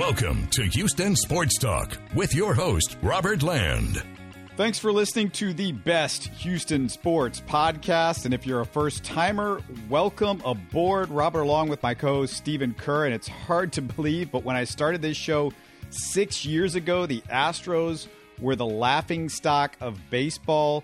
Welcome to Houston Sports Talk with your host, Robert Land. Thanks for listening to the best Houston sports podcast. And if you're a first timer, welcome aboard. Robert, along with my co host, Stephen Kerr. And it's hard to believe, but when I started this show six years ago, the Astros were the laughing stock of baseball.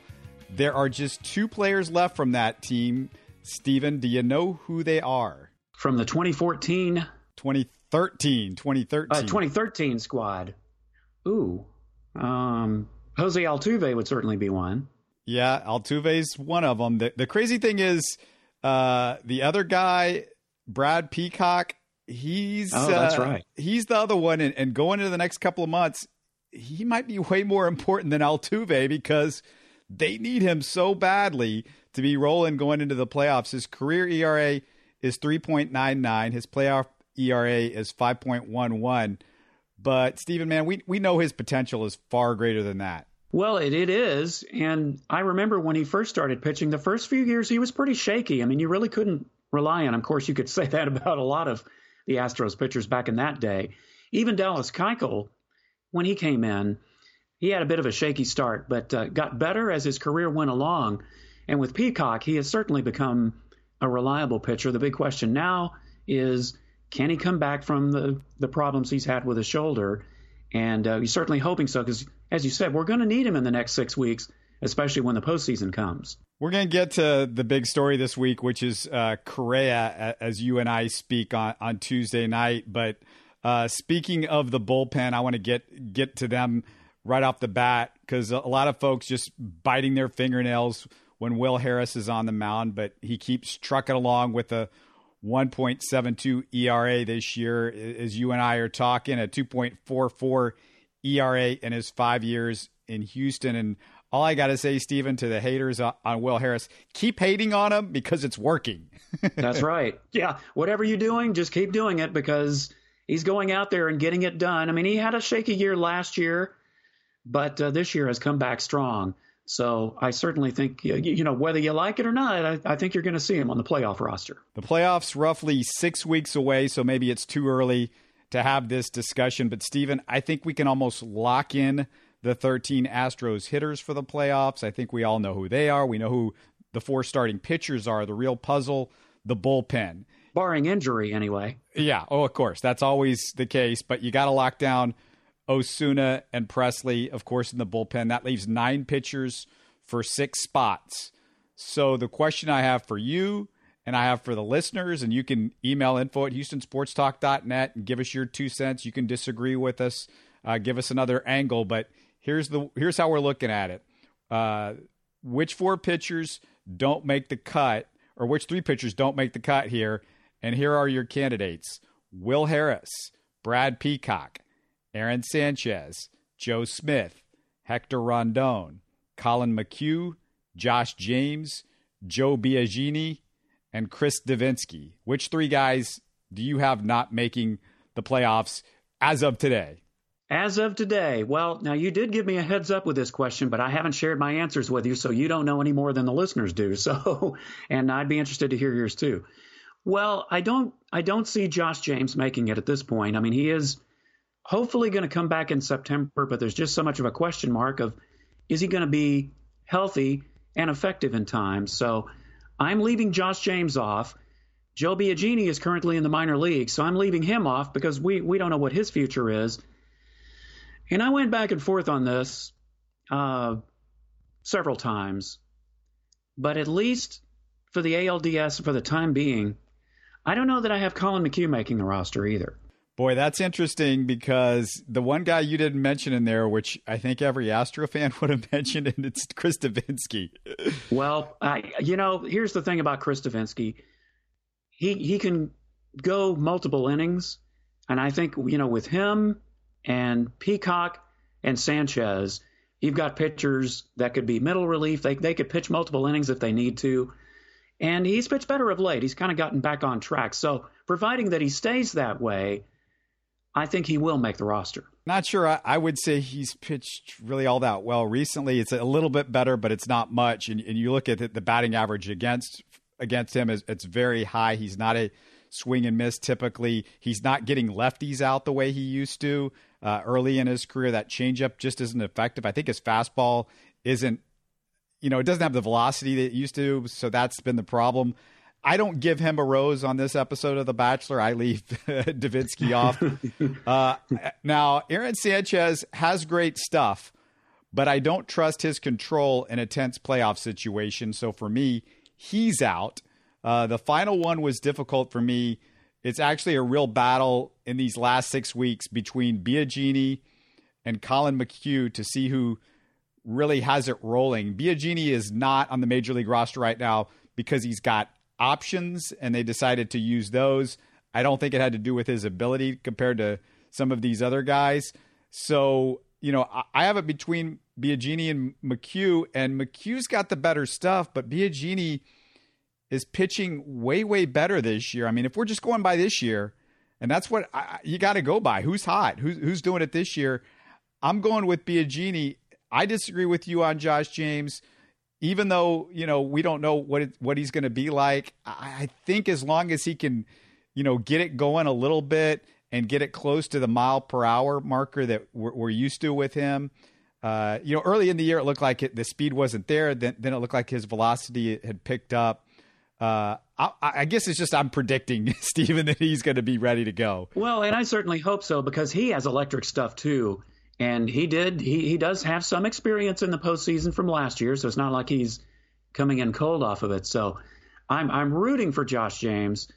There are just two players left from that team. Stephen, do you know who they are? From the 2014 2013, 2013. Uh, 2013 squad. Ooh. Um, Jose Altuve would certainly be one. Yeah, Altuve's one of them. The, the crazy thing is, uh, the other guy, Brad Peacock, he's oh, that's uh, right. He's the other one, and, and going into the next couple of months, he might be way more important than Altuve because they need him so badly to be rolling going into the playoffs. His career ERA is 3.99. His playoff ERA is 5.11. But Stephen, man, we we know his potential is far greater than that. Well, it, it is. And I remember when he first started pitching, the first few years he was pretty shaky. I mean, you really couldn't rely on him. Of course, you could say that about a lot of the Astros pitchers back in that day. Even Dallas Keuchel, when he came in, he had a bit of a shaky start, but uh, got better as his career went along. And with Peacock, he has certainly become a reliable pitcher. The big question now is can he come back from the, the problems he's had with his shoulder? And uh, he's certainly hoping so because, as you said, we're going to need him in the next six weeks, especially when the postseason comes. We're going to get to the big story this week, which is uh, Correa, as you and I speak on, on Tuesday night. But uh, speaking of the bullpen, I want to get get to them right off the bat because a lot of folks just biting their fingernails when Will Harris is on the mound, but he keeps trucking along with a 1.72 ERA this year, as you and I are talking, a 2.44 ERA in his five years in Houston. And all I got to say, Stephen, to the haters on Will Harris, keep hating on him because it's working. That's right. Yeah. Whatever you're doing, just keep doing it because he's going out there and getting it done. I mean, he had a shaky year last year, but uh, this year has come back strong. So I certainly think, you know, whether you like it or not, I, I think you're going to see him on the playoff roster. The playoffs roughly six weeks away, so maybe it's too early to have this discussion. But, Stephen, I think we can almost lock in the 13 Astros hitters for the playoffs. I think we all know who they are. We know who the four starting pitchers are. The real puzzle, the bullpen. Barring injury, anyway. Yeah. Oh, of course. That's always the case. But you got to lock down Osuna and Presley, of course, in the bullpen. That leaves nine pitchers for six spots. So the question I have for you and I have for the listeners, and you can email info at houstonsportstalk.net and give us your two cents. You can disagree with us, uh, give us another angle, but here's the here's how we're looking at it. Uh, which four pitchers don't make the cut, or which three pitchers don't make the cut here? And here are your candidates: Will Harris, Brad Peacock, Aaron Sanchez, Joe Smith, Hector Rondon, Colin McHugh, Josh James, Joe Biagini, and Chris Devenski. Which three guys do you have not making the playoffs as of today? As of today, well, now you did give me a heads up with this question, but I haven't shared my answers with you, so you don't know any more than the listeners do. So, and I'd be interested to hear yours too. Well, I don't, I don't see Josh James making it at this point. I mean, he is hopefully going to come back in September, but there's just so much of a question mark of is he going to be healthy and effective in time? So I'm leaving Josh James off. Joe Biagini is currently in the minor league, so I'm leaving him off because we, we don't know what his future is. And I went back and forth on this uh, several times, but at least for the ALDS for the time being, I don't know that I have Colin McHugh making the roster either. Boy, that's interesting because the one guy you didn't mention in there, which I think every Astro fan would have mentioned, and it's Chris Devenski. well, I, you know, here's the thing about Chris Devenski. He he can go multiple innings, and I think you know with him and Peacock and Sanchez, you've got pitchers that could be middle relief. They they could pitch multiple innings if they need to, and he's pitched better of late. He's kind of gotten back on track. So providing that he stays that way I think he will make the roster. Not sure. I, I, would say he's pitched really all that well recently. It's a little bit better, but it's not much. And, and you look at the, the batting average against against him is it's very high. He's not a swing and miss typically. He's not getting lefties out the way he used to uh, early in his career. That changeup just isn't effective. I think his fastball isn't, you know, it doesn't have the velocity that it used to. So that's been the problem. I don't give him a rose on this episode of The Bachelor. I leave Devenski off. uh, now, Aaron Sanchez has great stuff, but I don't trust his control in a tense playoff situation. So for me, he's out. Uh, the final one was difficult for me. It's actually a real battle in these last six weeks between Biagini and Colin McHugh to see who really has it rolling. Biagini is not on the major league roster right now because he's got options and they decided to use those. I don't think it had to do with his ability compared to some of these other guys. So, you know, I have it between Biagini and McHugh, and McHugh's got the better stuff, but Biagini is pitching way, way better this year. I mean, if we're just going by this year, and that's what I, you got to go by. Who's hot? Who's who's doing it this year? I'm going with Biagini. I disagree with you on Josh James even though you know we don't know what it, what he's going to be like, I think as long as he can, you know, get it going a little bit and get it close to the mile per hour marker that we're, we're used to with him. Uh, you know, early in the year it looked like it, the speed wasn't there. Then, then it looked like his velocity had picked up. Uh, I, I, guess it's just I'm predicting Stephen that he's going to be ready to go. Well, and I certainly hope so because he has electric stuff too and he did he, he does have some experience in the postseason from last year, so it's not like he's coming in cold off of it. So I'm I'm rooting for Josh James.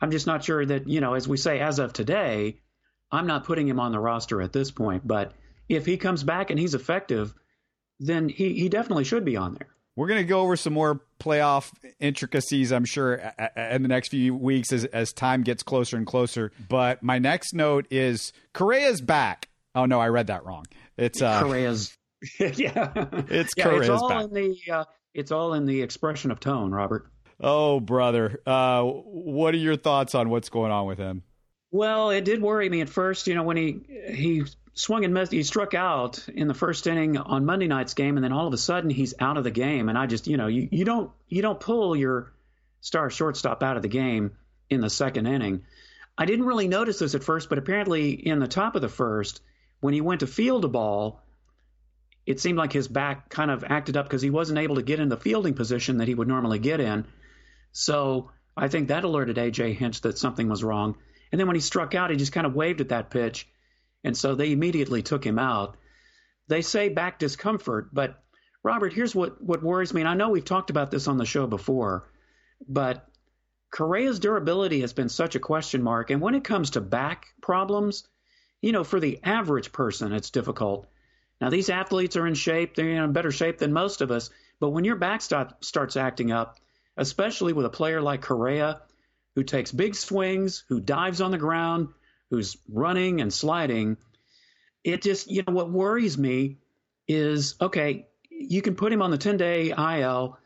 I'm just not sure that, you know, as we say as of today, I'm not putting him on the roster at this point, but if he comes back and he's effective, then he, he definitely should be on there. We're going to go over some more playoff intricacies, I'm sure, in the next few weeks as, as time gets closer and closer. But my next note is Correa's back. Oh no, I read that wrong. It's uh, Correa's. yeah, it's yeah, Correa's it's all back. in the uh, it's all in the expression of tone, Robert. Oh brother, uh, what are your thoughts on what's going on with him? Well, it did worry me at first. You know, when he he swung and missed, he struck out in the first inning on Monday night's game, and then all of a sudden he's out of the game. And I just, you know, you, you don't you don't pull your star shortstop out of the game in the second inning. I didn't really notice this at first, but apparently in the top of the first, when he went to field a ball, it seemed like his back kind of acted up because he wasn't able to get in the fielding position that he would normally get in. So I think that alerted AJ Hinch that something was wrong. And then when he struck out, he just kind of waved at that pitch. And so they immediately took him out. They say back discomfort, but Robert, here's what, what worries me. And I know we've talked about this on the show before, but Correa's durability has been such a question mark. And when it comes to back problems, you know, for the average person, it's difficult. Now, these athletes are in shape, they're in better shape than most of us, but when your backstop starts acting up, especially with a player like Correa, who takes big swings, who dives on the ground, who's running and sliding, it just, you know, what worries me is okay, you can put him on the 10 day IL,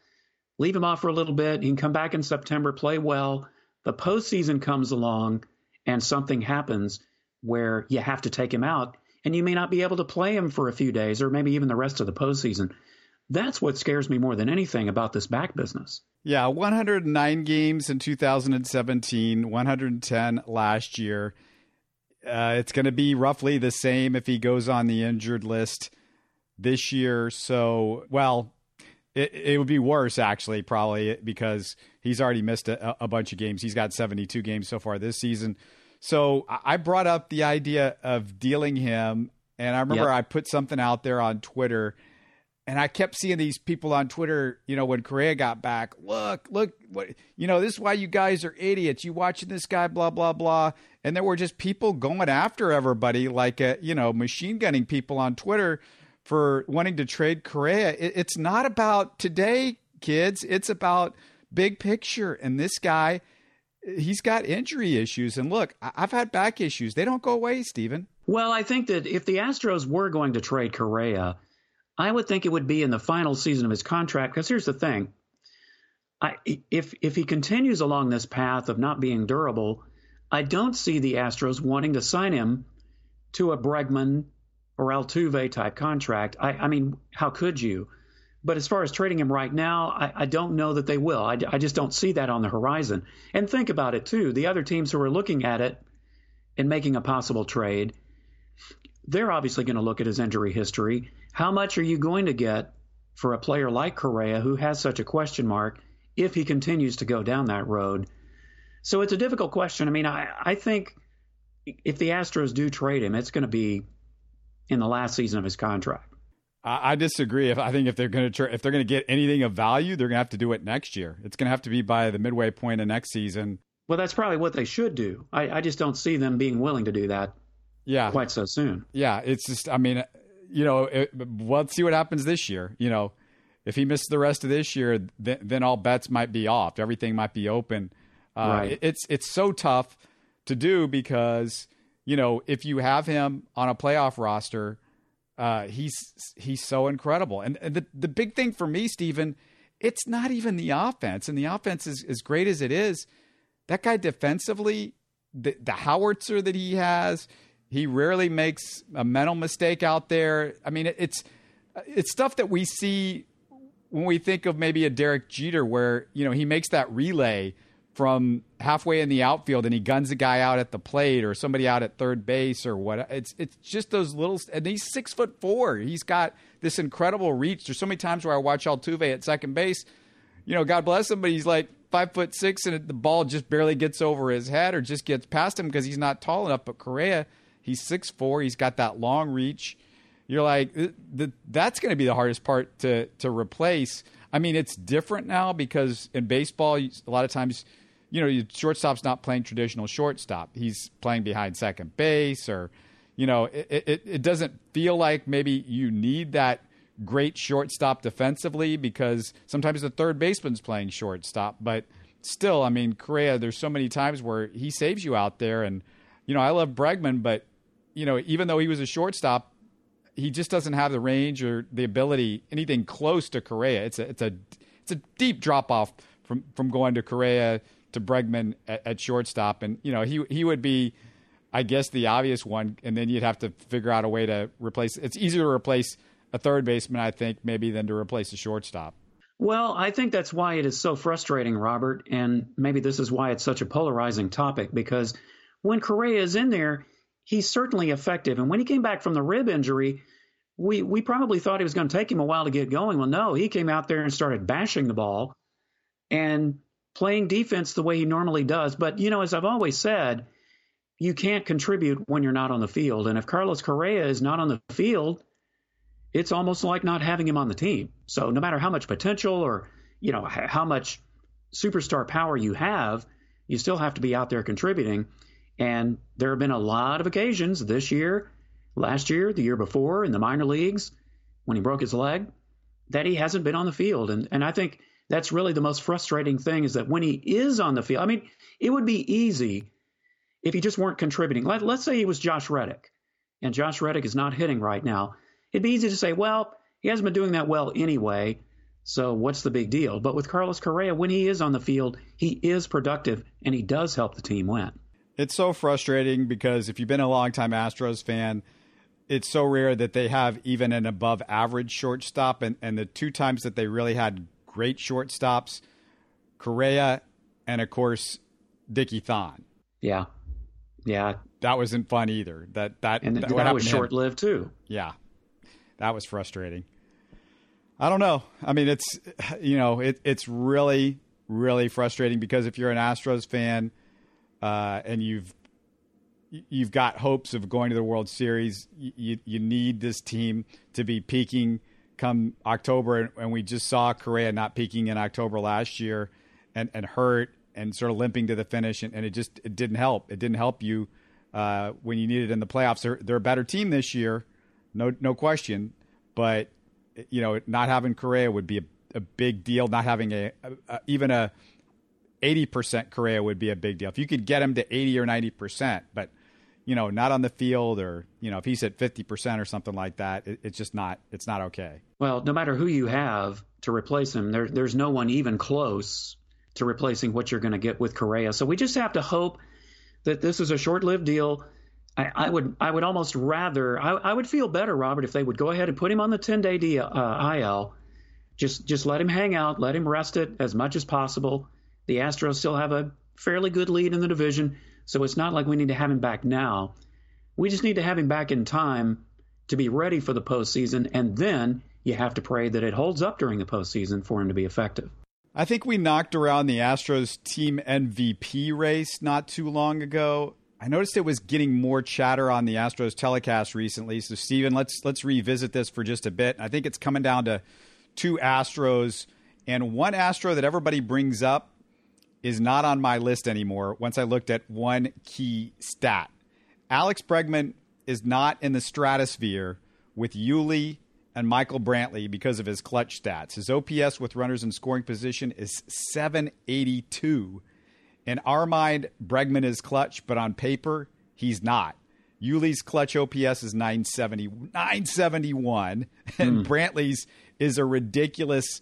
leave him off for a little bit, he can come back in September, play well. The postseason comes along and something happens where you have to take him out and you may not be able to play him for a few days or maybe even the rest of the postseason. That's what scares me more than anything about this back business. Yeah, 109 games in 2017, 110 last year. Uh, it's going to be roughly the same if he goes on the injured list this year. So, well, it, it would be worse actually, probably because he's already missed a, a bunch of games. He's got 72 games so far this season. So I brought up the idea of dealing him, and I remember yep. I put something out there on Twitter, and I kept seeing these people on Twitter. You know, when Correa got back, look, look, what you know, this is why you guys are idiots. You watching this guy, blah blah blah, and there were just people going after everybody, like a, uh, you know, machine gunning people on Twitter for wanting to trade Correa. It, it's not about today, kids. It's about big picture, and this guy he's got injury issues. And look, I've had back issues. They don't go away, Stephen. Well, I think that if the Astros were going to trade Correa, I would think it would be in the final season of his contract. Because here's the thing: I, if if he continues along this path of not being durable, I don't see the Astros wanting to sign him to a Bregman or Altuve type contract. I, I mean, how could you? But as far as trading him right now, I, I don't know that they will. I, I just don't see that on the horizon. And think about it, too. The other teams who are looking at it and making a possible trade, they're obviously going to look at his injury history. How much are you going to get for a player like Correa who has such a question mark if he continues to go down that road? So it's a difficult question. I mean, I, I think if the Astros do trade him, it's going to be in the last season of his contract. I, disagree. If I think if they're going to if they're going to get anything of value, they're going to have to do it next year. It's going to have to be by the midway point of next season. Well, that's probably what they should do. I, I just don't see them being willing to do that. Yeah, quite so soon. Yeah, it's just. I mean, you know, it, let's see what happens this year. You know, if he misses the rest of this year, then, then all bets might be off. Everything might be open. Uh, right. It, it's it's so tough to do because you know if you have him on a playoff roster uh, he's he's so incredible. And, and the the big thing for me, Stephen, it's not even the offense. And the offense is as great as it is. That guy defensively, the, the howitzer that he has, he rarely makes a mental mistake out there. I mean, it, it's it's stuff that we see when we think of maybe a Derek Jeter, where you know he makes that relay from halfway in the outfield and he guns a guy out at the plate or somebody out at third base or what it's it's just those little and he's six foot four. He's got this incredible reach. There's so many times where i watch altuve at second base. You know god bless him but he's like five foot six and the ball just barely gets over his head or just gets past him because he's not tall enough. But correa he's six four. He's got that long reach. You're like that's going to be the hardest part to to replace. I mean it's different now because in baseball a lot of times you know, your shortstop's not playing traditional shortstop. He's playing behind second base, or you know, it, it, it doesn't feel like maybe you need that great shortstop defensively because sometimes the third baseman's playing shortstop. But still, I mean, Correa, there's so many times where he saves you out there, and you know, I love Bregman, but you know, even though he was a shortstop, he just doesn't have the range or the ability anything close to Correa. It's a it's a it's a deep drop off from from going to Correa to Bregman at, at, shortstop, and you know he he would be, I guess, the obvious one, and then you'd have to figure out a way to replace. It's easier to replace a third baseman, I think, maybe than to replace a shortstop. Well, I think that's why it is so frustrating, Robert, and maybe this is why it's such a polarizing topic because when Correa is in there, he's certainly effective, and when he came back from the rib injury. We, we probably thought it was going to take him a while to get going. Well, no, he came out there and started bashing the ball. And playing defense the way he normally does. But, you know, as I've always said, you can't contribute when you're not on the field. And if Carlos Correa is not on the field, it's almost like not having him on the team. So no matter how much potential or, you know, how much superstar power you have, you still have to be out there contributing. And there have been a lot of occasions this year, last year, the year before in the minor leagues when he broke his leg that he hasn't been on the field. And and I think that's really the most frustrating thing is that when he is on the field, I mean, it would be easy if he just weren't contributing. Let, us say he was Josh Reddick, and Josh Reddick is not hitting right now. It'd be easy to say, well, he hasn't been doing that well anyway, so what's the big deal? But with Carlos Correa, when he is on the field, he is productive and he does help the team win. It's so frustrating because if you've been a longtime Astros fan, it's so rare that they have even an above average shortstop. And, and the two times that they really had great shortstops, Correa, and of course Dickie Thon. Yeah, yeah, that wasn't fun either. That that and that, that was short lived too. Yeah, that was frustrating. I don't know. I mean, it's you know, it, it's really really frustrating because if you're an Astros fan uh, and you've you've got hopes of going to the World Series, you you need this team to be peaking come October, and we just saw Correa not peaking in October last year, and and hurt and sort of limping to the finish, and, and it just it didn't help. It didn't help you uh, when you needed in the playoffs. They're they're a better team this year, no no question, but you know not having Correa would be a, a big deal. Not having a, a, a even a 80% Correa would be a big deal. If you could get him to 80 or 90%, but you know, not on the field or, you know, if he's at 50% or something like that, it, it's just not, it's not okay. Well, no matter who you have to replace him, there, there's no one even close to replacing what you're going to get with Correa. So we just have to hope that this is a short lived deal. I, I, would, I would almost rather, I, I, would feel better, Robert, if they would go ahead and put him on the 10 day uh, IL Just just let him hang out, let him rest it as much as possible. The Astros still have a fairly good lead in the division, so it's not like we need to have him back now. We just need to have him back in time to be ready for the postseason, and then you have to pray that it holds up during the postseason for him to be effective. I think we knocked around the Astros team MVP race not too long ago. I noticed it was getting more chatter on the Astros telecast recently. So, Stephen, let's let's revisit this for just a bit. I think it's coming down to two Astros, and one Astro that everybody brings up is not on my list anymore. Once I looked at one key stat, Alex Bregman is not in the stratosphere with Yuli and Michael Brantley because of his clutch stats. His OPS with runners in scoring position is 782. In our mind, Bregman is clutch, but on paper, he's not. Yuli's clutch OPS is 970, 971, and mm. Brantley's is a ridiculous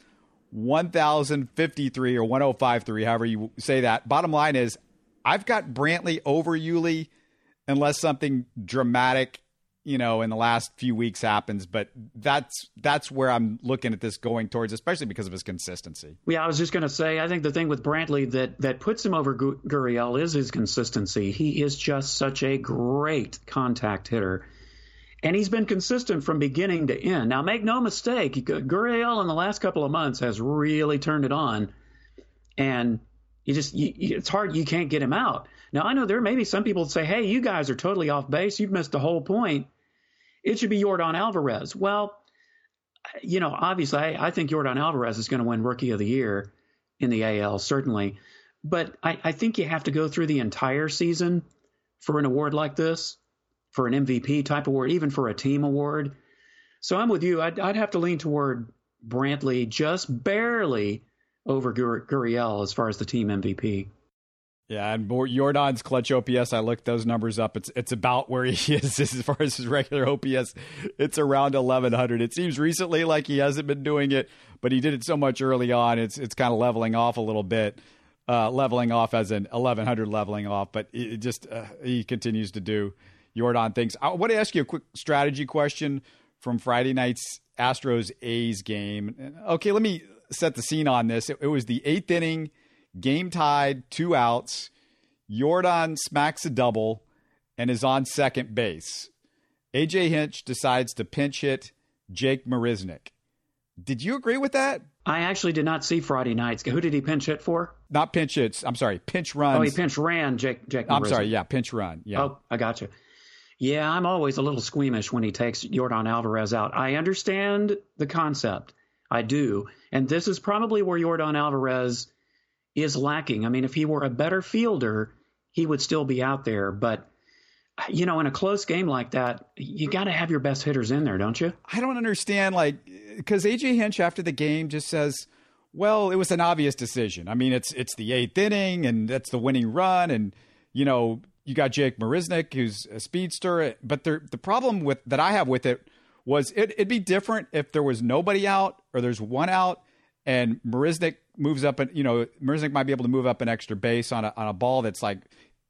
1053 or 1053, however you say that. Bottom line is, I've got Brantley over Yuli unless something dramatic you know, in the last few weeks happens, but that's that's where I'm looking at this going towards, especially because of his consistency. Yeah, I was just going to say, I think the thing with Brantley that that puts him over Gurriel is his consistency. He is just such a great contact hitter. And he's been consistent from beginning to end. Now, make no mistake, Gurriel in the last couple of months has really turned it on, and you just you, it's hard. You can't get him out. Now, I know there may be some people that say, "Hey, you guys are totally off base. You've missed the whole point." it should be Yordan Alvarez. Well, you know, obviously, I, I think Yordan Alvarez is going to win Rookie of the Year in the AL, certainly. But I, I think you have to go through the entire season for an award like this, for an MVP type award, even for a team award. So I'm with you. I'd, I'd have to lean toward Brantley just barely over Gurriel as far as the team MVP. Yeah, and Yordan's clutch OPS, I looked those numbers up. It's it's about where he is as far as his regular OPS. It's around 1100. It seems recently like he hasn't been doing it, but he did it so much early on. It's it's kind of leveling off a little bit, uh, leveling off as an 1100 leveling off. But it just uh, he continues to do Yordan thinks. I want to ask you a quick strategy question from Friday night's Astros A's game. Okay, let me set the scene on this. It, it was the eighth inning game tied, two outs. Yordan smacks a double and is on second base. AJ Hinch decides to pinch hit Jake Marisnick. Did you agree with that? I actually did not see Friday nights. Who did he pinch hit for? Not pinch hits. I'm sorry, pinch runs. Oh, he pinch ran Jake. Jake I'm sorry. Yeah, pinch run. Yeah. Oh, I got you. Yeah, I'm always a little squeamish when he takes Yordan Alvarez out. I understand the concept. I do. And this is probably where Yordan Alvarez is lacking. I mean, if he were a better fielder, he would still be out there. But, you know, in a close game like that, you got to have your best hitters in there, don't you? I don't understand, like, because AJ Hinch after the game just says, well, it was an obvious decision. I mean, it's it's the eighth inning, and that's the winning run, and you know, you got Jake Marisnick, who's a speedster. But the the problem with that I have with it was it, it'd be different if there was nobody out or there's one out, and Marisnick moves up and you know Marisnick might be able to move up an extra base on a on a ball that's like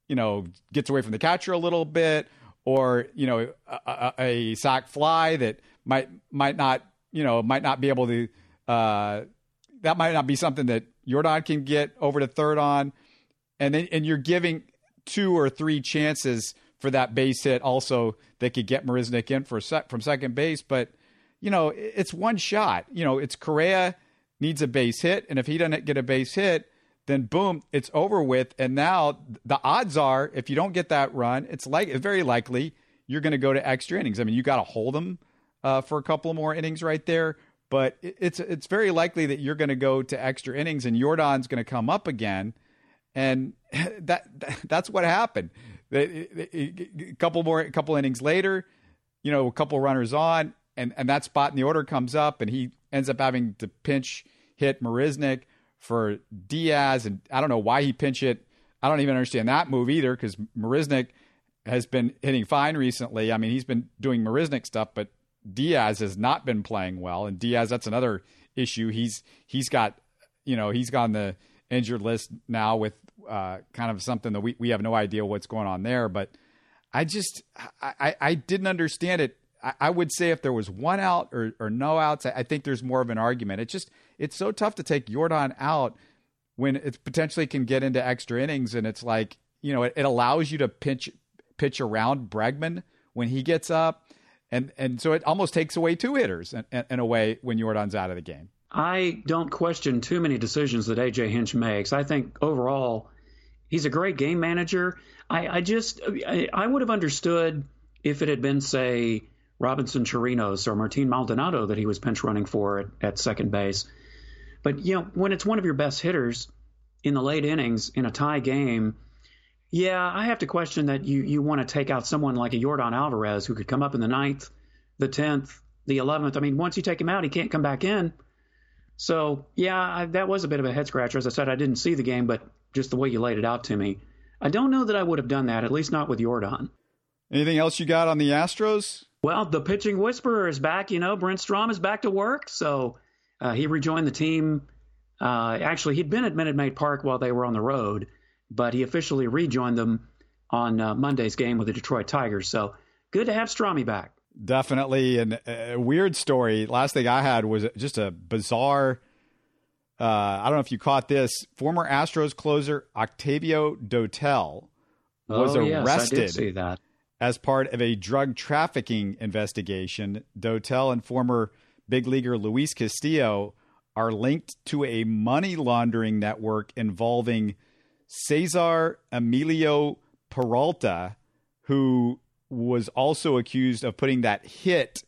you know gets away from the catcher a little bit or you know a, a, a sac fly that might might not you know might not be able to uh, that might not be something that Yordan can get over to third on and then and you're giving two or three chances for that base hit also that could get Marisnick in for sec- from second base but you know it's one shot you know it's Correa needs a base hit, and if he doesn't get a base hit, then boom, it's over with. And now the odds are, if you don't get that run, it's like very likely you're going to go to extra innings. I mean, you got to hold them uh, for a couple more innings right there, but it's it's very likely that you're going to go to extra innings, and Yordan's going to come up again, and that that's what happened. A couple more, a couple innings later, you know, a couple runners on, and and that spot in the order comes up, and he ends up having to pinch hit Marisnick for Diaz, and I don't know why he pinch it. I don't even understand that move either because Marisnick has been hitting fine recently. I mean, he's been doing Marisnick stuff, but Diaz has not been playing well. And Diaz, that's another issue. He's he's got you know he's on the injured list now with uh, kind of something that we we have no idea what's going on there. But I just I I didn't understand it I, I would say if there was one out or, or no outs, I, I think there's more of an argument. It just it's so tough to take Yordan out when it potentially can get into extra innings, and it's like you know it, it allows you to pitch pitch around Bregman when he gets up, and and so it almost takes away two hitters in, in a way when Yordan's out of the game. I don't question too many decisions that AJ Hinch makes. I think overall he's a great game manager. I, I just I, I would have understood if it had been say Robinson Chirinos or Martin Maldonado that he was pinch running for at, at second base. But you know, when it's one of your best hitters in the late innings in a tie game, yeah, I have to question that you you want to take out someone like a Yordan Alvarez who could come up in the ninth, the tenth, the eleventh. I mean, once you take him out, he can't come back in. So yeah, I, that was a bit of a head scratcher. As I said, I didn't see the game, but just the way you laid it out to me, I don't know that I would have done that. At least not with Yordan. Anything else you got on the Astros? Well, the pitching whisperer is back. You know, Brent Strom is back to work. So uh, he rejoined the team. Uh, actually, he'd been at Minute Maid Park while they were on the road, but he officially rejoined them on uh, Monday's game with the Detroit Tigers. So good to have Stromy back. Definitely. And a weird story. Last thing I had was just a bizarre. Uh, I don't know if you caught this. Former Astros closer Octavio Dotel was oh, yes, arrested as part of a drug trafficking investigation. Dotel and former big leaguer Luis Castillo are linked to a money laundering network involving Cesar Emilio Peralta, who was also accused of putting that hit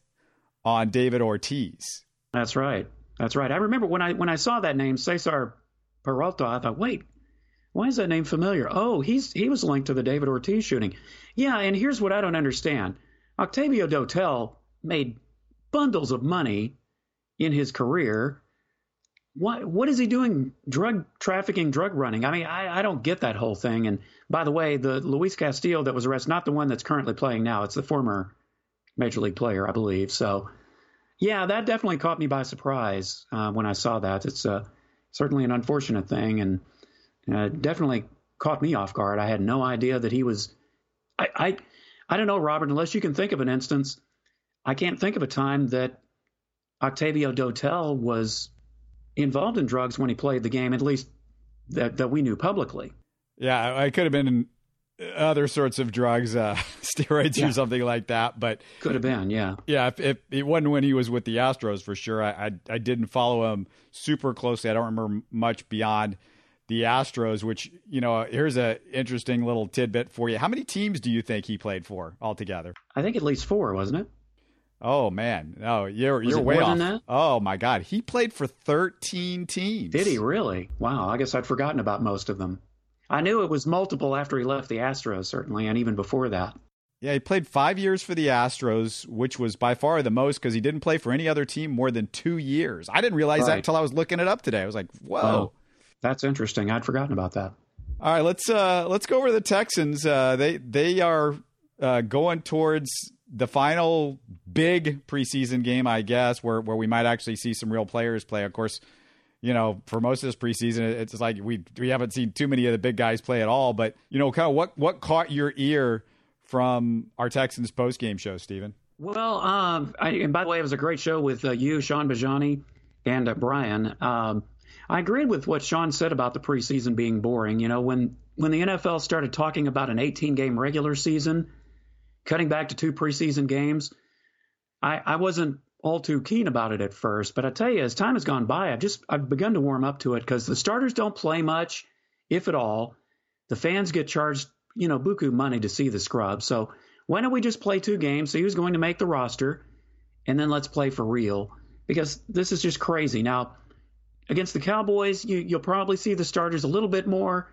on David Ortiz. That's right. That's right. I remember when I when I saw that name, Cesar Peralta, I thought, wait, why is that name familiar? Oh, he's he was linked to the David Ortiz shooting. Yeah, and here's what I don't understand. Octavio Dotel made bundles of money in his career. What what is he doing? Drug trafficking, drug running. I mean, I, I don't get that whole thing. And by the way, the Luis Castillo that was arrested, not the one that's currently playing now, it's the former major league player, I believe. So, yeah, that definitely caught me by surprise uh, when I saw that. It's uh, certainly an unfortunate thing, and uh, definitely caught me off guard. I had no idea that he was. I, I I don't know, Robert. Unless you can think of an instance, I can't think of a time that Octavio Dotel was involved in drugs when he played the game, at least that, that we knew publicly. Yeah, I could have been in other sorts of drugs, uh, steroids yeah. or something like that. But could have been, yeah, yeah. If, if, it wasn't when he was with the Astros for sure, I, I, I didn't follow him super closely. I don't remember much beyond the Astros. Which you know, here's a interesting little tidbit for you. How many teams do you think he played for altogether? I think at least four, wasn't it? Oh man, no, you're you're way off. Oh my God, he played for 13 teams. Did he really? Wow, I guess I'd forgotten about most of them. I knew it was multiple after he left the Astros, certainly, and even before that. Yeah, he played five years for the Astros, which was by far the most because he didn't play for any other team more than two years. I didn't realize right. that until I was looking it up today. I was like, "Whoa, oh, that's interesting." I'd forgotten about that. All right, let's uh, let's go over the Texans. Uh, they they are uh, going towards the final big preseason game, I guess, where where we might actually see some real players play. Of course, you know, for most of this preseason, it's like we we haven't seen too many of the big guys play at all. But you know, kind of what what caught your ear from our Texans post game show, Stephen? Well, um, I, and by the way, it was a great show with uh, you, Sean Bajani, and uh, Brian. Um, I agreed with what Sean said about the preseason being boring. You know, when when the NFL started talking about an 18 game regular season cutting back to two preseason games, I, I wasn't all too keen about it at first. But I tell you, as time has gone by, I've just I've begun to warm up to it because the starters don't play much, if at all. The fans get charged, you know, buku money to see the scrub. So why don't we just play two games, see who's going to make the roster, and then let's play for real? Because this is just crazy. Now, against the Cowboys, you, you'll probably see the starters a little bit more,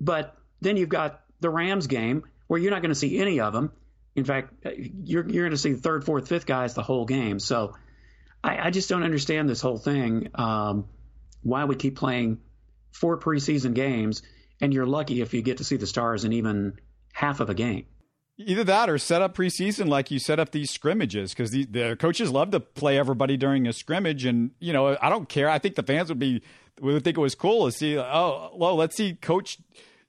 but then you've got the Rams game where you're not going to see any of them. In fact, you're you're going to see third, fourth, fifth guys the whole game. So I, I just don't understand this whole thing. Um, why we keep playing four preseason games, and you're lucky if you get to see the stars in even half of a game. Either that or set up preseason like you set up these scrimmages because the, the, coaches love to play everybody during a scrimmage. And, you know, I don't care. I think the fans would be, would think it was cool to see, oh, well, let's see coach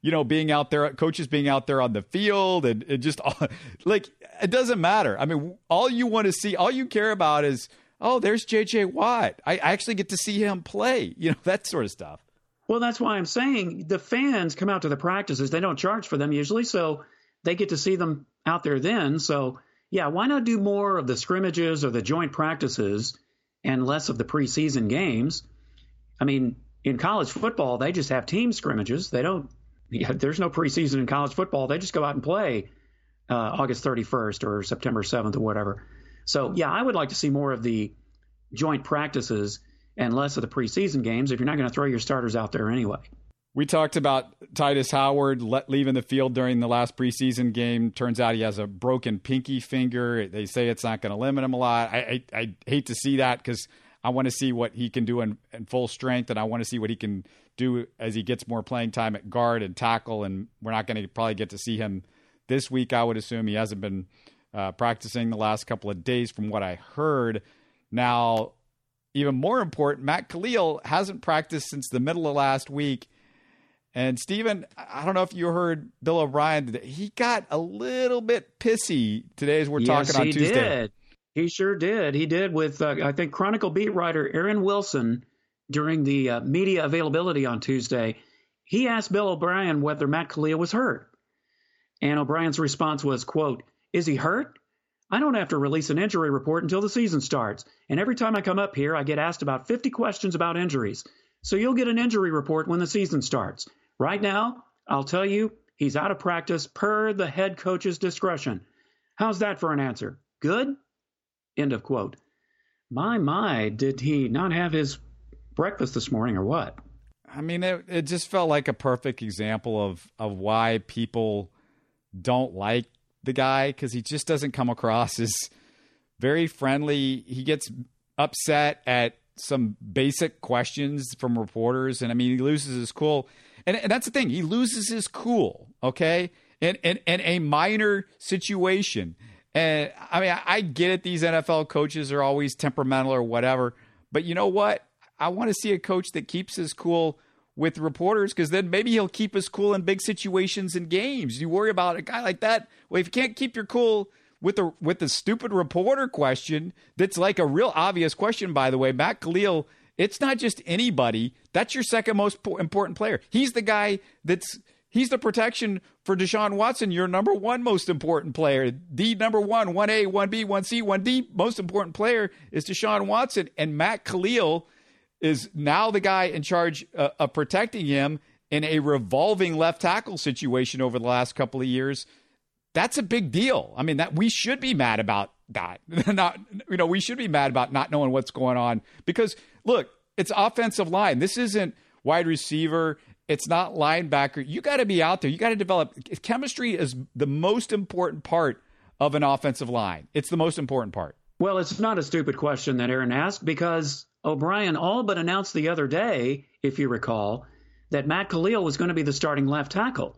you know, being out there, coaches being out there on the field, and just like it doesn't matter. I mean, all you want to see, all you care about is oh, there's J.J. Watt. I actually get to see him play. You know, that sort of stuff. Well, that's why I'm saying the fans come out to the practices. They don't charge for them usually, so they get to see them out there then. So, yeah, why not do more of the scrimmages or the joint practices and less of the preseason games? I mean, in college football, they just have team scrimmages. They don't, yeah, there's no preseason in college football. They just go out and play uh, August 31st or September 7th or whatever. So, yeah, I would like to see more of the joint practices and less of the preseason games if you're not going to throw your starters out there anyway. We talked about Tytus Howard leaving the field during the last preseason game. Turns out he has a broken pinky finger. They say it's not going to limit him a lot. I, I, I hate to see that because I want to see what he can do in, in, full strength, and I want to see what he can do as he gets more playing time at guard and tackle. And we're not going to probably get to see him this week. I would assume he hasn't been uh, practicing the last couple of days, from what I heard. Now, even more important, Matt Kalil hasn't practiced since the middle of last week. And Stephen, I don't know if you heard Bill O'Brien. He got a little bit pissy today as we're yes, talking on he Tuesday. Did. He sure did. He did with uh, I think Chronicle beat writer Aaron Wilson during the uh, media availability on Tuesday. He asked Bill O'Brien whether Matt Kalil was hurt, and O'Brien's response was, "quote Is he hurt? I don't have to release an injury report until the season starts. And every time I come up here, I get asked about 50 questions about injuries. So you'll get an injury report when the season starts. Right now, I'll tell you, he's out of practice per the head coach's discretion. How's that for an answer? Good? End of quote. My, my, did he not have his breakfast this morning or what? I mean, it, it just felt like a perfect example of, of why people don't like the guy because he just doesn't come across as very friendly. He gets upset at some basic questions from reporters, and I mean, he loses his cool. And, and that's the thing, he loses his cool, okay, in, in, in a minor situation. And I mean, I, I get it, these NFL coaches are always temperamental or whatever, but you know what? I want to see a coach that keeps his cool with reporters because then maybe he'll keep his cool in big situations and games. You worry about a guy like that. Well, if you can't keep your cool with the with the stupid reporter question, that's like a real obvious question. By the way, Matt Kalil, it's not just anybody. That's your second most important player. He's the guy that's he's the protection for Deshaun Watson, your number one most important player. The number one, one A, one B, one C, one D most important player is Deshaun Watson, and Matt Kalil is now the guy in charge uh, of protecting him in a revolving left tackle situation over the last couple of years. That's a big deal. I mean, that we should be mad about that. not you know, we should be mad about not knowing what's going on because look, it's offensive line. This isn't wide receiver. It's not linebacker. You got to be out there. You got to develop chemistry is the most important part of an offensive line. It's the most important part. Well, it's not a stupid question that Aaron asked because O'Brien all but announced the other day, if you recall, that Matt Kalil was going to be the starting left tackle.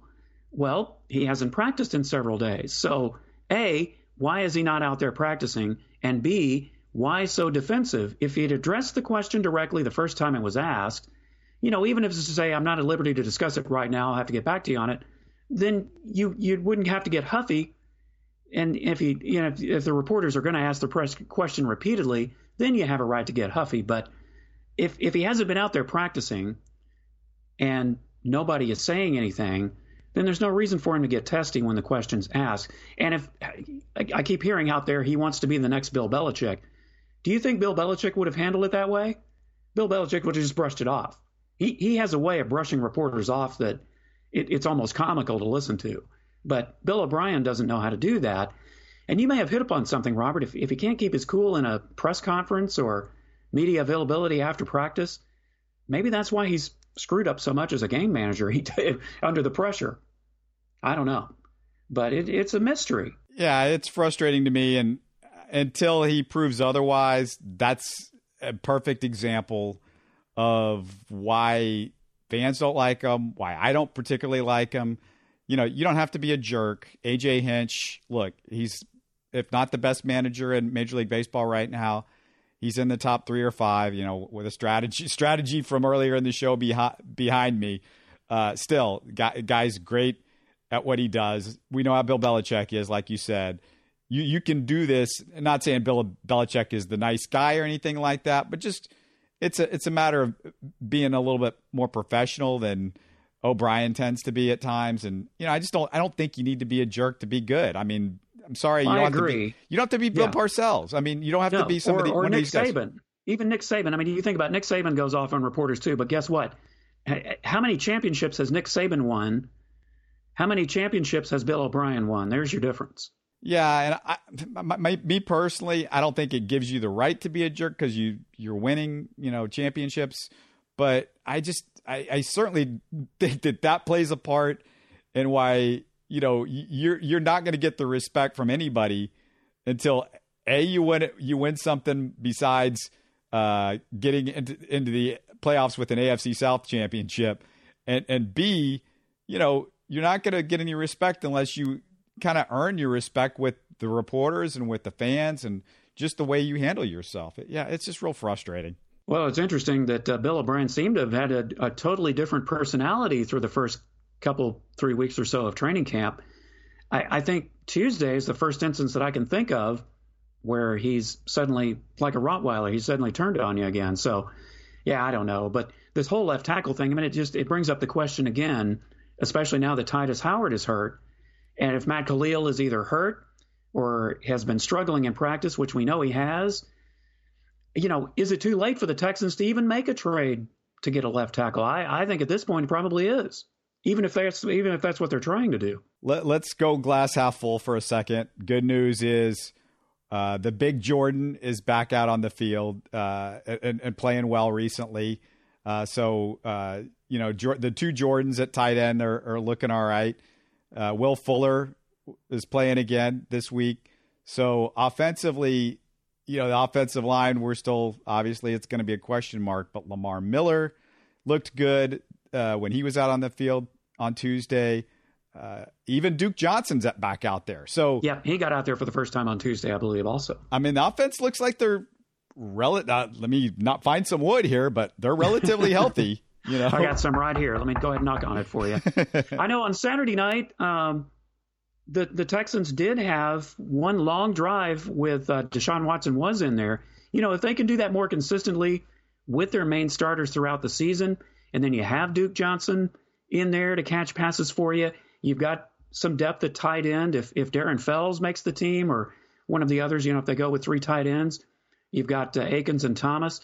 Well, he hasn't practiced in several days. So, A, why is he not out there practicing? And B, why so defensive? If he'd addressed the question directly the first time it was asked, you know, even if it's to say, I'm not at liberty to discuss it right now, I'll have to get back to you on it, then you, you wouldn't have to get huffy. And if you know, if, if the reporters are going to ask the press question repeatedly, then you have a right to get huffy. But if if he hasn't been out there practicing and nobody is saying anything, then there's no reason for him to get testy when the question's asked. And if I keep hearing out there he wants to be the next Bill Belichick, do you think Bill Belichick would have handled it that way? Bill Belichick would have just brushed it off. He he has a way of brushing reporters off that it, it's almost comical to listen to. But Bill O'Brien doesn't know how to do that. And you may have hit upon something, Robert. If, if he can't keep his cool in a press conference or media availability after practice, maybe that's why he's screwed up so much as a game manager he did under the pressure. I don't know. But it, it's a mystery. Yeah, it's frustrating to me. And until he proves otherwise, that's a perfect example of why fans don't like him, why I don't particularly like him. You know, you don't have to be a jerk. AJ Hinch, look, he's if not the best manager in Major League Baseball right now. He's in the top three or five, you know, with a strategy strategy from earlier in the show behind behind me. Uh, still, guy, guy's great at what he does. We know how Bill Belichick is, like you said. you you can do this. Not saying Bill Belichick is the nice guy or anything like that, but just it's a it's a matter of being a little bit more professional than O'Brien tends to be at times. And you know, I just don't I don't think you need to be a jerk to be good. I mean, I'm sorry, you I don't have agree. to be you don't have to be Bill Yeah. Parcells. I mean, you don't have No, to be somebody or, or Nick of these guys. Saban. Even Nick Saban. I mean, you think about Nick Saban goes off on reporters too, but guess what? How many championships has Nick Saban won? How many championships has Bill O'Brien won? There's your difference. Yeah, and I, my, my, me personally, I don't think it gives you the right to be a jerk because you you're winning, you know, championships. But I just, I, I certainly think that that plays a part in why you know you're you're not going to get the respect from anybody until a you win you win something besides uh, getting into into the playoffs with an AFC South championship, and and b you know you're not going to get any respect unless you kind of earn your respect with the reporters and with the fans and just the way you handle yourself. Yeah, it's just real frustrating. Well, it's interesting that uh, Bill O'Brien seemed to have had a, a totally different personality through the first couple, three weeks or so of training camp. I, I think Tuesday is the first instance that I can think of where he's suddenly, like a Rottweiler, he's suddenly turned on you again. So, yeah, I don't know. But this whole left tackle thing, I mean, it just it brings up the question again, especially now that Tytus Howard is hurt. And if Matt Kalil is either hurt or has been struggling in practice, which we know he has, you know, is it too late for the Texans to even make a trade to get a left tackle? I, I think at this point it probably is. Even if that's even if that's what they're trying to do. Let, let's go glass half full for a second. Good news is uh, the big Jordan is back out on the field uh, and, and playing well recently. Uh, so uh, you know the two Jordans at tight end are, are looking all right. Uh, Will Fuller is playing again this week. So offensively, you know the offensive line we're still obviously it's going to be a question mark. But Lamar Miller looked good uh, when he was out on the field on Tuesday. Uh, even Duke Johnson's back out there. So Yeah, he got out there for the first time on Tuesday, I believe, also. I mean, the offense looks like they're rel- uh, let me not find some wood here, but they're relatively healthy. You know, I got some right here. Let me go ahead and knock on it for you. I know on Saturday night, um, the the Texans did have one long drive with uh, Deshaun Watson was in there. You know, if they can do that more consistently with their main starters throughout the season, and then you have Duke Johnson in there to catch passes for you, you've got some depth at tight end. If if Darren Fells makes the team or one of the others, you know, if they go with three tight ends, you've got uh, Akins and Thomas.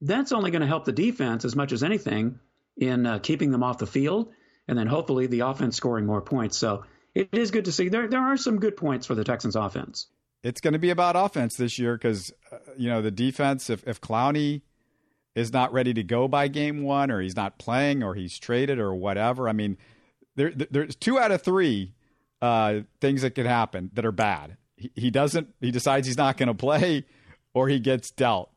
That's only going to help the defense as much as anything in uh, keeping them off the field, and then hopefully the offense scoring more points. So it is good to see there there are some good points for the Texans offense. it's going to be about offense this year because uh, you know the defense. If if Clowney is not ready to go by game one, or he's not playing, or he's traded, or whatever, I mean, there there's two out of three uh, things that could happen that are bad. He, he doesn't. He decides he's not going to play, or he gets dealt.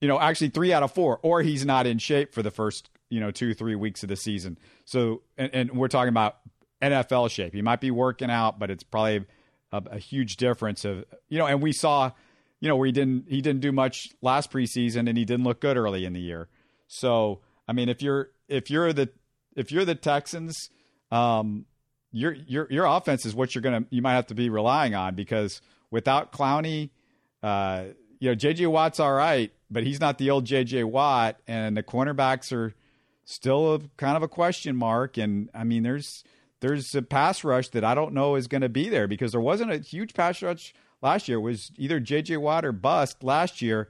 You know, actually three out of four, or he's not in shape for the first you know two three weeks of the season. So, and, and we're talking about NFL shape. He might be working out, but it's probably a, a huge difference of you know. And we saw, you know, where he didn't he didn't do much last preseason, and he didn't look good early in the year. So, I mean, if you're if you're the if you're the Texans, um, your your your offense is what you're gonna you might have to be relying on because without Clowney, uh, you know, JJ Watt's all right, but he's not the old JJ Watt, and the cornerbacks are still a, kind of a question mark. And I mean, there's there's a pass rush that I don't know is going to be there because there wasn't a huge pass rush last year. It was either JJ Watt or bust last year,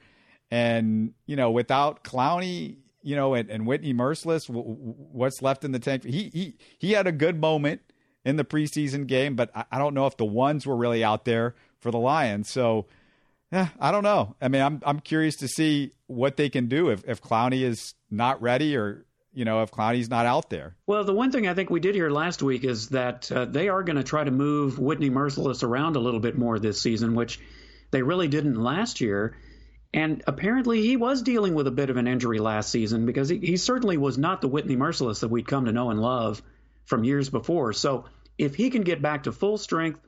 and you know, without Clowney, you know, and, and Whitney Mercilus, w- w- what's left in the tank? He he he had a good moment in the preseason game, but I, I don't know if the ones were really out there for the Lions. So. Yeah, I don't know. I mean, I'm I'm curious to see what they can do if if Clowney is not ready or you know if Clowney's not out there. Well, the one thing I think we did here last week is that uh, they are going to try to move Whitney Mercilus around a little bit more this season, which they really didn't last year. And apparently, he was dealing with a bit of an injury last season because he, he certainly was not the Whitney Mercilus that we'd come to know and love from years before. So, if he can get back to full strength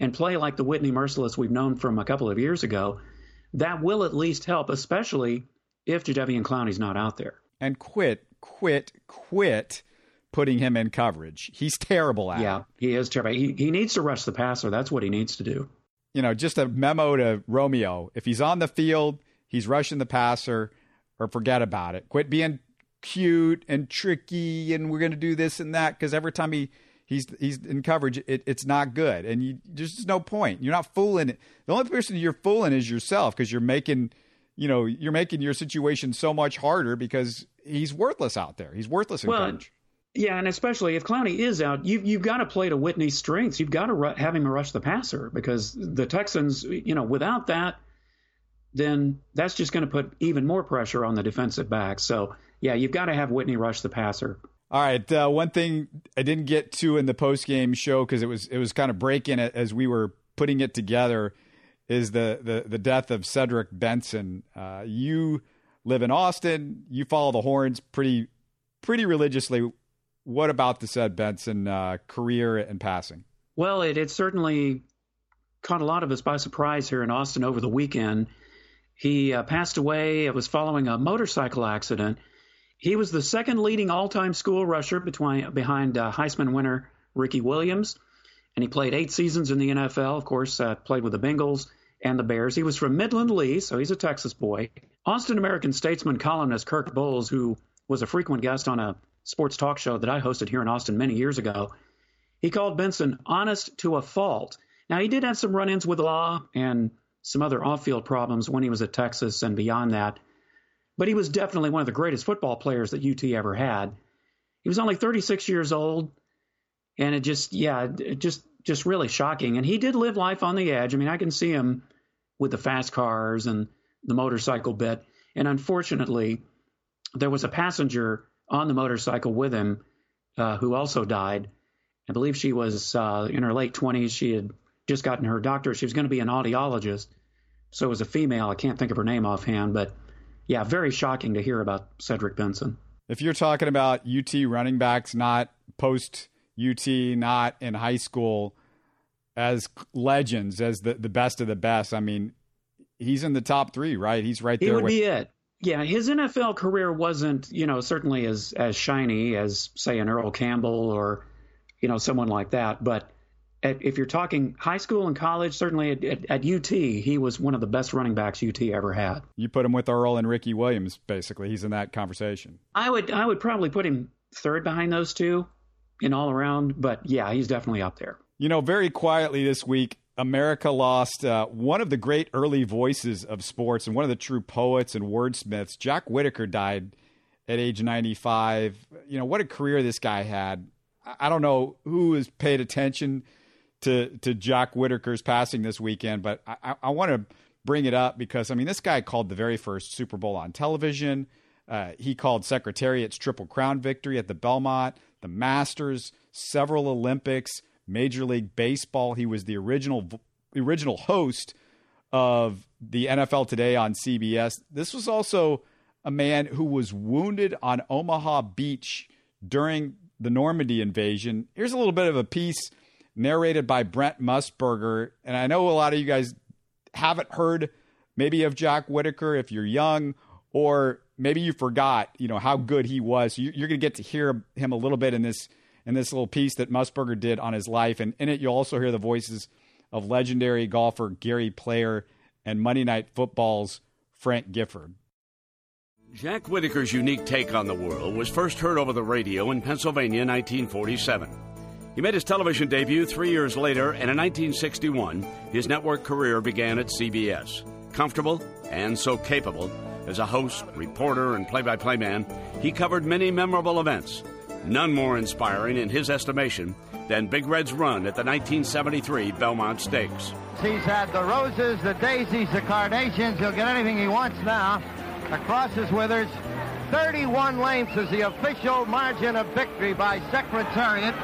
and play like the Whitney Mercilus we've known from a couple of years ago, that will at least help, especially if Jadeveon Clowney's not out there. And quit, quit, quit putting him in coverage. He's terrible at Yeah, it. he is terrible. He, he needs to rush the passer. That's what he needs to do. you know, just a memo to Romeo. If he's on the field, he's rushing the passer, or forget about it. Quit being cute and tricky, and we're going to do this and that because every time he he's he's in coverage, it, it's not good, and you, there's just no point. You're not fooling. The only person you're fooling is yourself because you're making, you know, you're making your situation so much harder because he's worthless out there. He's worthless in well, coverage. Yeah, and especially if Clowney is out, you, you've got to play to Whitney's strengths. You've got to ru- have him rush the passer because the Texans, you know, without that, then that's just going to put even more pressure on the defensive back. So, yeah, you've got to have Whitney rush the passer. All right. Uh, one thing I didn't get to in the post game show because it was it was kind of breaking it as we were putting it together is the the the death of Cedric Benson. Uh, you live in Austin. You follow the horns pretty pretty religiously. What about the Ced Benson uh, career and passing? Well, it, it certainly caught a lot of us by surprise here in Austin over the weekend. He uh, passed away. It was following a motorcycle accident. He was the second leading all-time school rusher between, behind uh, Heisman winner Ricky Williams, and he played eight seasons in the NFL. Of course, uh, played with the Bengals and the Bears. He was from Midland Lee, so he's a Texas boy. Austin American statesman columnist Kirk Bohls, who was a frequent guest on a sports talk show that I hosted here in Austin many years ago, he called Benson honest to a fault. Now, he did have some run ins with law and some other off field problems when he was at Texas and beyond that. But he was definitely one of the greatest football players that UT ever had. He was only 36 years old, and it just, yeah, it just, just really shocking. And he did live life on the edge. I mean, I can see him with the fast cars and the motorcycle bit. And unfortunately, there was a passenger on the motorcycle with him uh, who also died. I believe she was uh, in her late 20s. She had just gotten her doctorate. She was going to be an audiologist. So it was a female. I can't think of her name offhand, but yeah, very shocking to hear about Cedric Benson. If you're talking about UT running backs, not post UT, not in high school, as legends, as the, the best of the best, I mean, he's in the top three, right? He's right there. He would with- be it. Yeah, his NFL career wasn't, you know, certainly as as shiny as say an Earl Campbell or, you know, someone like that. But at, if you're talking high school and college, certainly at, at, at, UT, he was one of the best running backs UT ever had. You put him with Earl and Ricky Williams, basically. He's in that conversation. I would I would probably put him third behind those two, in all around. But yeah, he's definitely up there. You know, very quietly this week, America lost uh, one of the great early voices of sports and one of the true poets and wordsmiths. Jack Whitaker died at age 95. You know, what a career this guy had. I don't know who has paid attention to, to Jack Whitaker's passing this weekend, but I, I want to bring it up because, I mean, this guy called the very first Super Bowl on television. Uh, he called Secretariat's Triple Crown victory at the Belmont, the Masters, several Olympics Major League Baseball. He was the original original host of the NFL Today on CBS. This was also a man who was wounded on Omaha Beach during the Normandy invasion. Here's a little bit of a piece narrated by Brent Musburger. And I know a lot of you guys haven't heard maybe of Jack Whitaker if you're young, or maybe you forgot, you know, how good he was. You're going to get to hear him a little bit in this in this little piece that Musburger did on his life. And in it, you'll also hear the voices of legendary golfer Gary Player and Monday Night Football's Frank Gifford. Jack Whitaker's unique take on the world was first heard over the radio in Pennsylvania in 1947. He made his television debut three years later, and in 1961, his network career began at CBS. Comfortable and so capable as a host, reporter, and play by play man, he covered many memorable events None more inspiring, in his estimation, than Big Red's run at the 1973 Belmont Stakes. He's had the roses, the daisies, the carnations. He'll get anything he wants now. Across his withers. 31 lengths is the official margin of victory by Secretariat.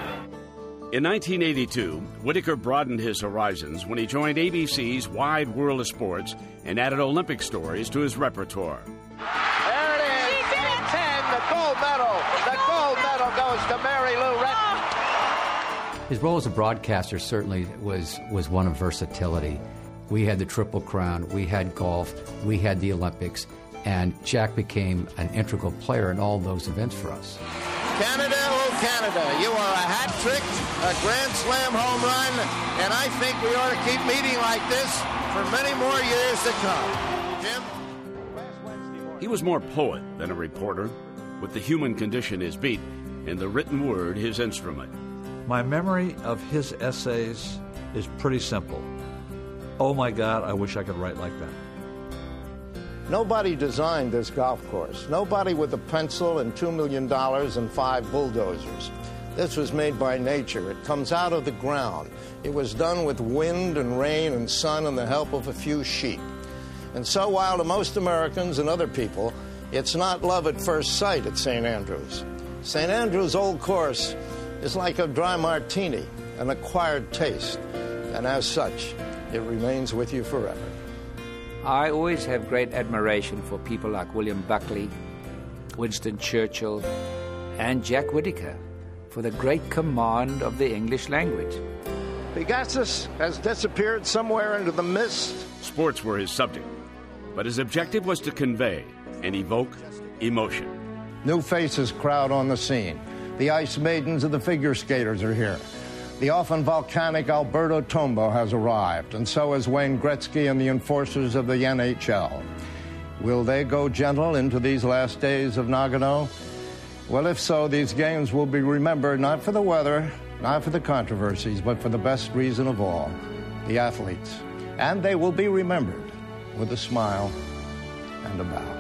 In 1982, Whitaker broadened his horizons when he joined ABC's Wide World of Sports and added Olympic stories to his repertoire. There it is. She did it. 10, the gold medal. The gold medal goes to Mary Lou Retton. Ah! His role as a broadcaster certainly was, was one of versatility. We had the Triple Crown, we had golf, we had the Olympics, and Jack became an integral player in all those events for us. Canada will Canada. You are a hat trick, a grand slam home run, and I think we ought to keep meeting like this for many more years to come. Jim? He was more poet than a reporter, with the human condition his beat and the written word his instrument. My memory of his essays is pretty simple. Oh my God, I wish I could write like that. Nobody designed this golf course. Nobody with a pencil and $2 million and five bulldozers. This was made by nature. It comes out of the ground. It was done with wind and rain and sun and the help of a few sheep. And so, while to most Americans and other people, it's not love at first sight at St. Andrews, St. Andrews' old course is like a dry martini, an acquired taste. And as such, it remains with you forever. I always have great admiration for people like William Buckley, Winston Churchill, and Jack Whitaker for the great command of the English language. Pegasus has disappeared somewhere into the mist. Sports were his subject, but his objective was to convey and evoke emotion. New faces crowd on the scene. The ice maidens and the figure skaters are here. The often volcanic Alberto Tomba has arrived, and so has Wayne Gretzky and the enforcers of the NHL. Will they go gentle into these last days of Nagano? Well, if so, these games will be remembered not for the weather, not for the controversies, but for the best reason of all the athletes. And they will be remembered with a smile and a bow.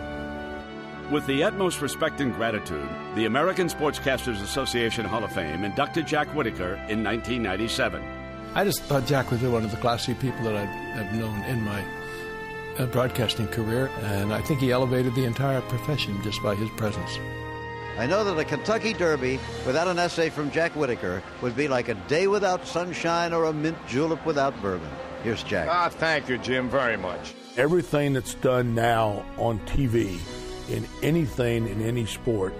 With the utmost respect and gratitude, the American Sportscasters Association Hall of Fame inducted Jack Whitaker in 1997. I just thought Jack was one of the classy people that I've, known in my uh, broadcasting career, and I think he elevated the entire profession just by his presence. I know that a Kentucky Derby without an essay from Jack Whitaker would be like a day without sunshine or a mint julep without bourbon. Here's Jack. Ah, thank you, Jim, very much. Everything that's done now on TV in anything in any sport,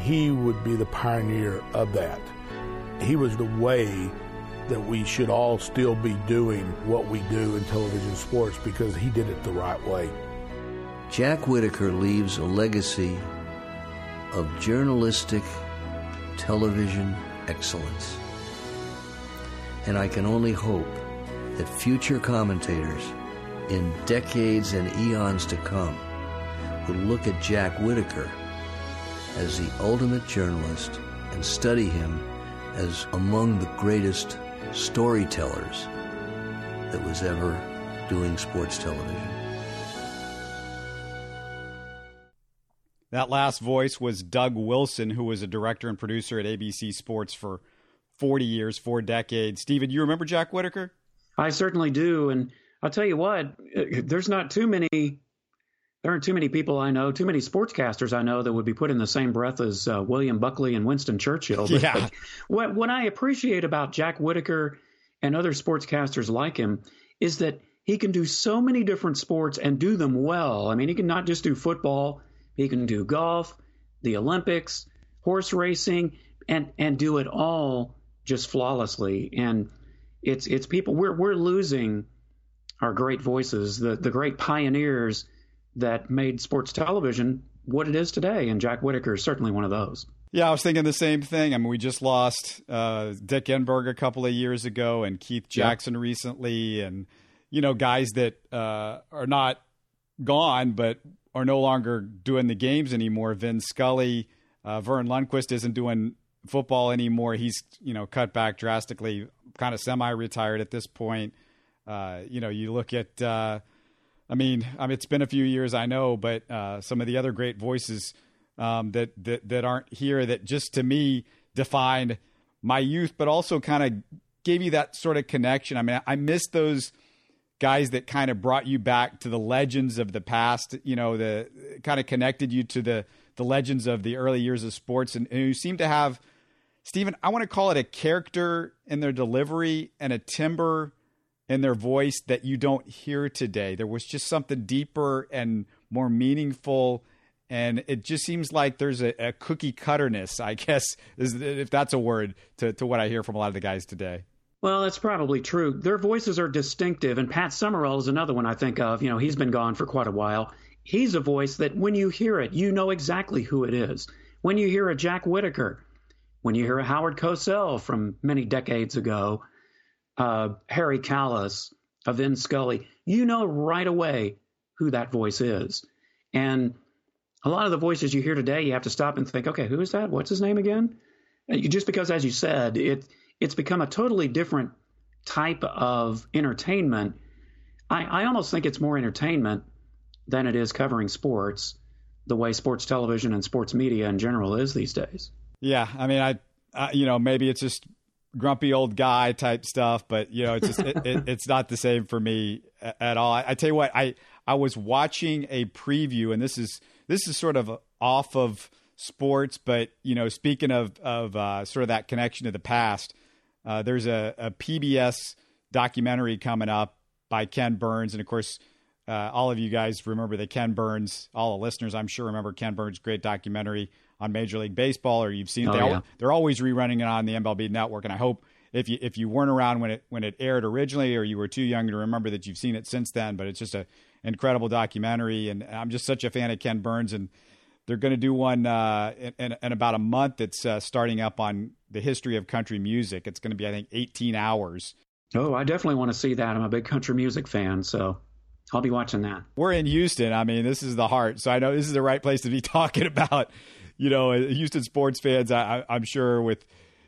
he would be the pioneer of that. He was the way that we should all still be doing what we do in television sports because he did it the right way. Jack Whitaker leaves a legacy of journalistic television excellence. And I can only hope that future commentators in decades and eons to come would look at Jack Whitaker as the ultimate journalist and study him as among the greatest storytellers that was ever doing sports television. That last voice was Doug Wilson, who was a director and producer at ABC Sports for 40 years, four decades. Stephen, you remember Jack Whitaker? I certainly do. And I'll tell you what, eh, there's not too many there aren't too many people I know, too many sportscasters I know that would be put in the same breath as uh, William Buckley and Winston Churchill. But, yeah. what, what I appreciate about Jack Whitaker and other sportscasters like him is that he can do so many different sports and do them well. I mean, he can not just do football, he can do golf, the Olympics, horse racing, and and do it all just flawlessly. And it's it's people we're we're losing our great voices, the the great pioneers that made sports television what it is today. And Jack Whitaker is certainly one of those. Yeah, I was thinking the same thing. I mean, we just lost uh, Dick Enberg a couple of years ago and Keith Jackson yep. recently, and you know, guys that uh, are not gone but are no longer doing the games anymore. Vin Scully, uh, Verne Lundquist isn't doing football anymore. He's you know cut back drastically, kind of semi-retired at this point. Uh, you know, you look at uh, I mean, I mean, it's been a few years, I know, but uh, some of the other great voices um, that, that that aren't here that just to me defined my youth, but also kind of gave you that sort of connection. I mean, I miss those guys that kind of brought you back to the legends of the past. You know, the kind of connected you to the the legends of the early years of sports, and, and who seem to have, Stephen. I want to call it a character in their delivery and a timber in their voice that you don't hear today. There was just something deeper and more meaningful. And it just seems like there's a, a cookie cutterness, I guess, if that's a word, to, to what I hear from a lot of the guys today. Well, that's probably true. Their voices are distinctive, and Pat Summerall is another one I think of. You know, he's been gone for quite a while. He's a voice that when you hear it, you know exactly who it is. When you hear a Jack Whitaker, when you hear a Howard Cosell from many decades ago, uh, Harry Kalas, uh, Vin Scully, you know right away who that voice is. And a lot of the voices you hear today, you have to stop and think, okay, who is that? What's his name again? Just because, as you said, it it's become a totally different type of entertainment. I, I almost think it's more entertainment than it is covering sports, the way sports television and sports media in general is these days. Yeah, I mean, I, I you know, maybe it's just grumpy old guy type stuff, but you know, it's just it, it, it's not the same for me at all. I, I, tell you what, I I was watching a preview, and this is this is sort of off of sports, but you know, speaking of of uh, sort of that connection to the past, uh, there's a, a, PBS documentary coming up by Ken Burns, and of course. Uh, all of you guys remember the Ken Burns, all the listeners, I'm sure, remember Ken Burns' great documentary on Major League Baseball, or you've seen it. Oh, they, yeah. they're always rerunning it on the MLB Network, and I hope if you if you weren't around when it when it aired originally, or you were too young to remember that you've seen it since then. But it's just a incredible documentary, and I'm just such a fan of Ken Burns, and they're going to do one uh, in, in, about a month. It's uh, starting up on the history of country music. It's going to be, I think, 18 hours. Oh, I definitely want to see that. I'm a big country music fan, so I'll be watching that. We're in Houston. I mean, this is the heart, so I know this is the right place to be talking about. You know, Houston sports fans. I, I'm sure with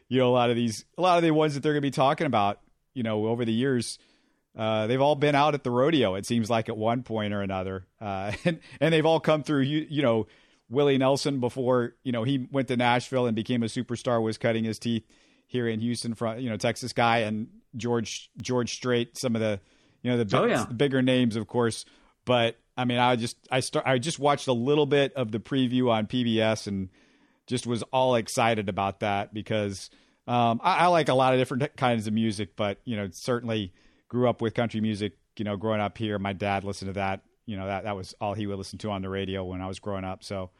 you know a lot of these, a lot of the ones that they're going to be talking about. You know, over the years uh, they've all been out at the rodeo. It seems like at one point or another, uh, and and they've all come through. You you know, Willie Nelson before you know he went to Nashville and became a superstar was cutting his teeth here in Houston from you know Texas guy and George George Strait, some of the you know the, oh, yeah. bigger names, of course. But I mean, I just I start I just watched a little bit of the preview on PBS and just was all excited about that because um, I, I like a lot of different kinds of music, but you know certainly grew up with country music. You know, growing up here, my dad listened to that. You know, that that was all he would listen to on the radio when I was growing up. So,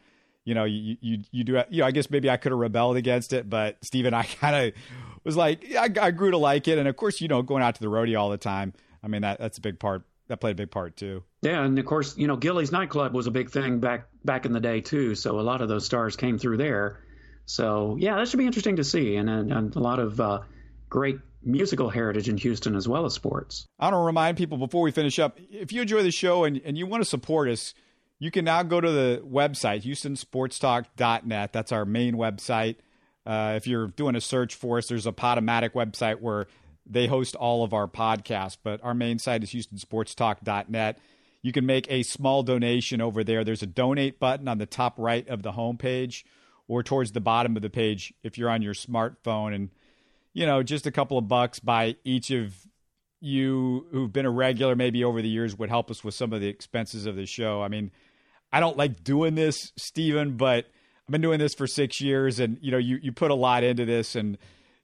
you know, you you you do. You know, I guess maybe I could have rebelled against it, but Stephen, I kind of was like, I, I grew to like it, and of course, you know, going out to the rodeo all the time. I mean, that that's a big part. That played a big part too. Yeah, and of course, you know, Gilley's nightclub was a big thing back back in the day too. So a lot of those stars came through there. So yeah, that should be interesting to see, and, and, and a lot of uh, great musical heritage in Houston as well as sports. I want to remind people before we finish up if you enjoy the show and, and you want to support us, you can now go to the website, houstonsportstalk.net. That's our main website. Uh, if you're doing a search for us, there's a Podomatic website where they host all of our podcasts, but our main site is houstonsportstalk.net. You can make a small donation over there. There's a donate button on the top right of the homepage or towards the bottom of the page if you're on your smartphone. And you know, just a couple of bucks by each of you who've been a regular maybe over the years would help us with some of the expenses of the show. I mean, I don't like doing this, Stephen, but I've been doing this for six years, and you know, you you put a lot into this, and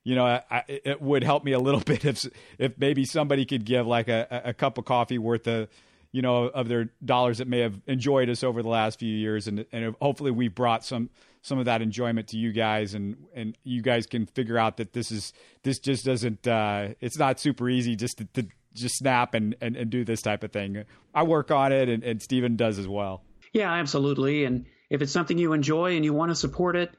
you know, I, it would help me a little bit if if maybe somebody could give like a, a cup of coffee worth of you know of their dollars that may have enjoyed us over the last few years, and and hopefully we've brought some some of that enjoyment to you guys and and you guys can figure out that this is this just doesn't uh, it's not super easy just to, to just snap and, and, and do this type of thing. I work on it and, and Stephen does as well. Yeah, absolutely. And if it's something you enjoy and you want to support it,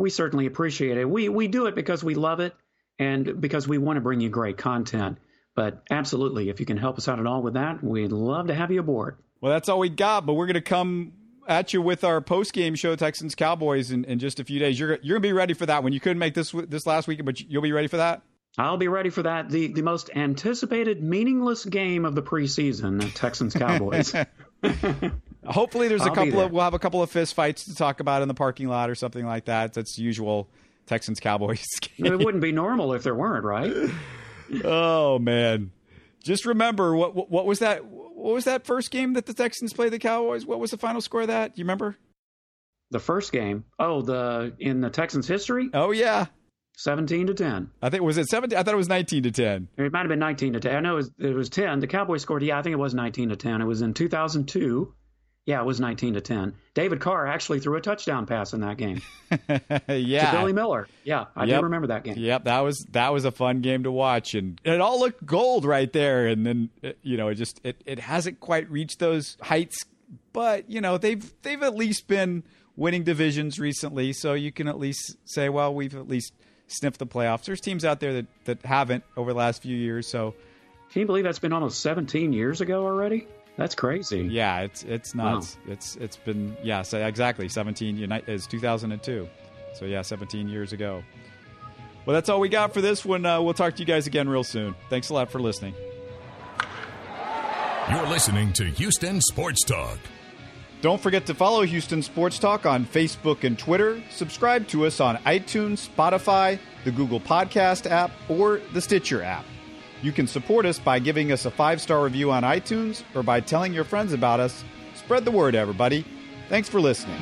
we certainly appreciate it. We we do it because we love it and because we want to bring you great content. But absolutely, if you can help us out at all with that, we'd love to have you aboard. Well, that's all we got, but we're going to come at you with our post game show, Texans Cowboys, in, in just a few days. You're you're gonna be ready for that one. You couldn't make this this last week, but you'll be ready for that. I'll be ready for that. The the most anticipated meaningless game of the preseason, Texans Cowboys. Hopefully, there's a I'll couple of we'll have a couple of fist fights to talk about in the parking lot or something like that. That's usual Texans Cowboys. Game. It wouldn't be normal if there weren't, right? oh man, just remember what what was that what was that first game that the Texans played the Cowboys? What was the final score of that? Do you remember? The first game. Oh, the in the Texans history? Oh yeah. 17 to 10. I think was it 17 I thought it was 19 to 10. It might have been 19 to 10. I know it was, it was 10. The Cowboys scored yeah, I think it was 19 to 10. It was in 2002. Yeah, it was 19 to 10. David Carr actually threw a touchdown pass in that game. yeah. To Billy Miller. Yeah, I yep. do remember that game. Yep, that was that was a fun game to watch and it all looked gold right there and then you know, it just it, it hasn't quite reached those heights, but you know, they've they've at least been winning divisions recently, so you can at least say, well, we've at least sniffed the playoffs. There's teams out there that, that haven't over the last few years, so. Can you believe that's been almost 17 years ago already? That's crazy. Yeah, it's it's nuts. Wow. It's it's been yeah, so exactly 17 is 2002. So yeah, 17 years ago. Well, that's all we got for this one. Uh, we'll talk to you guys again real soon. Thanks a lot for listening. You're listening to Houston Sports Talk. Don't forget to follow Houston Sports Talk on Facebook and Twitter. Subscribe to us on iTunes, Spotify, the Google Podcast app, or the Stitcher app. You can support us by giving us a five star review on iTunes or by telling your friends about us. Spread the word, everybody. Thanks for listening.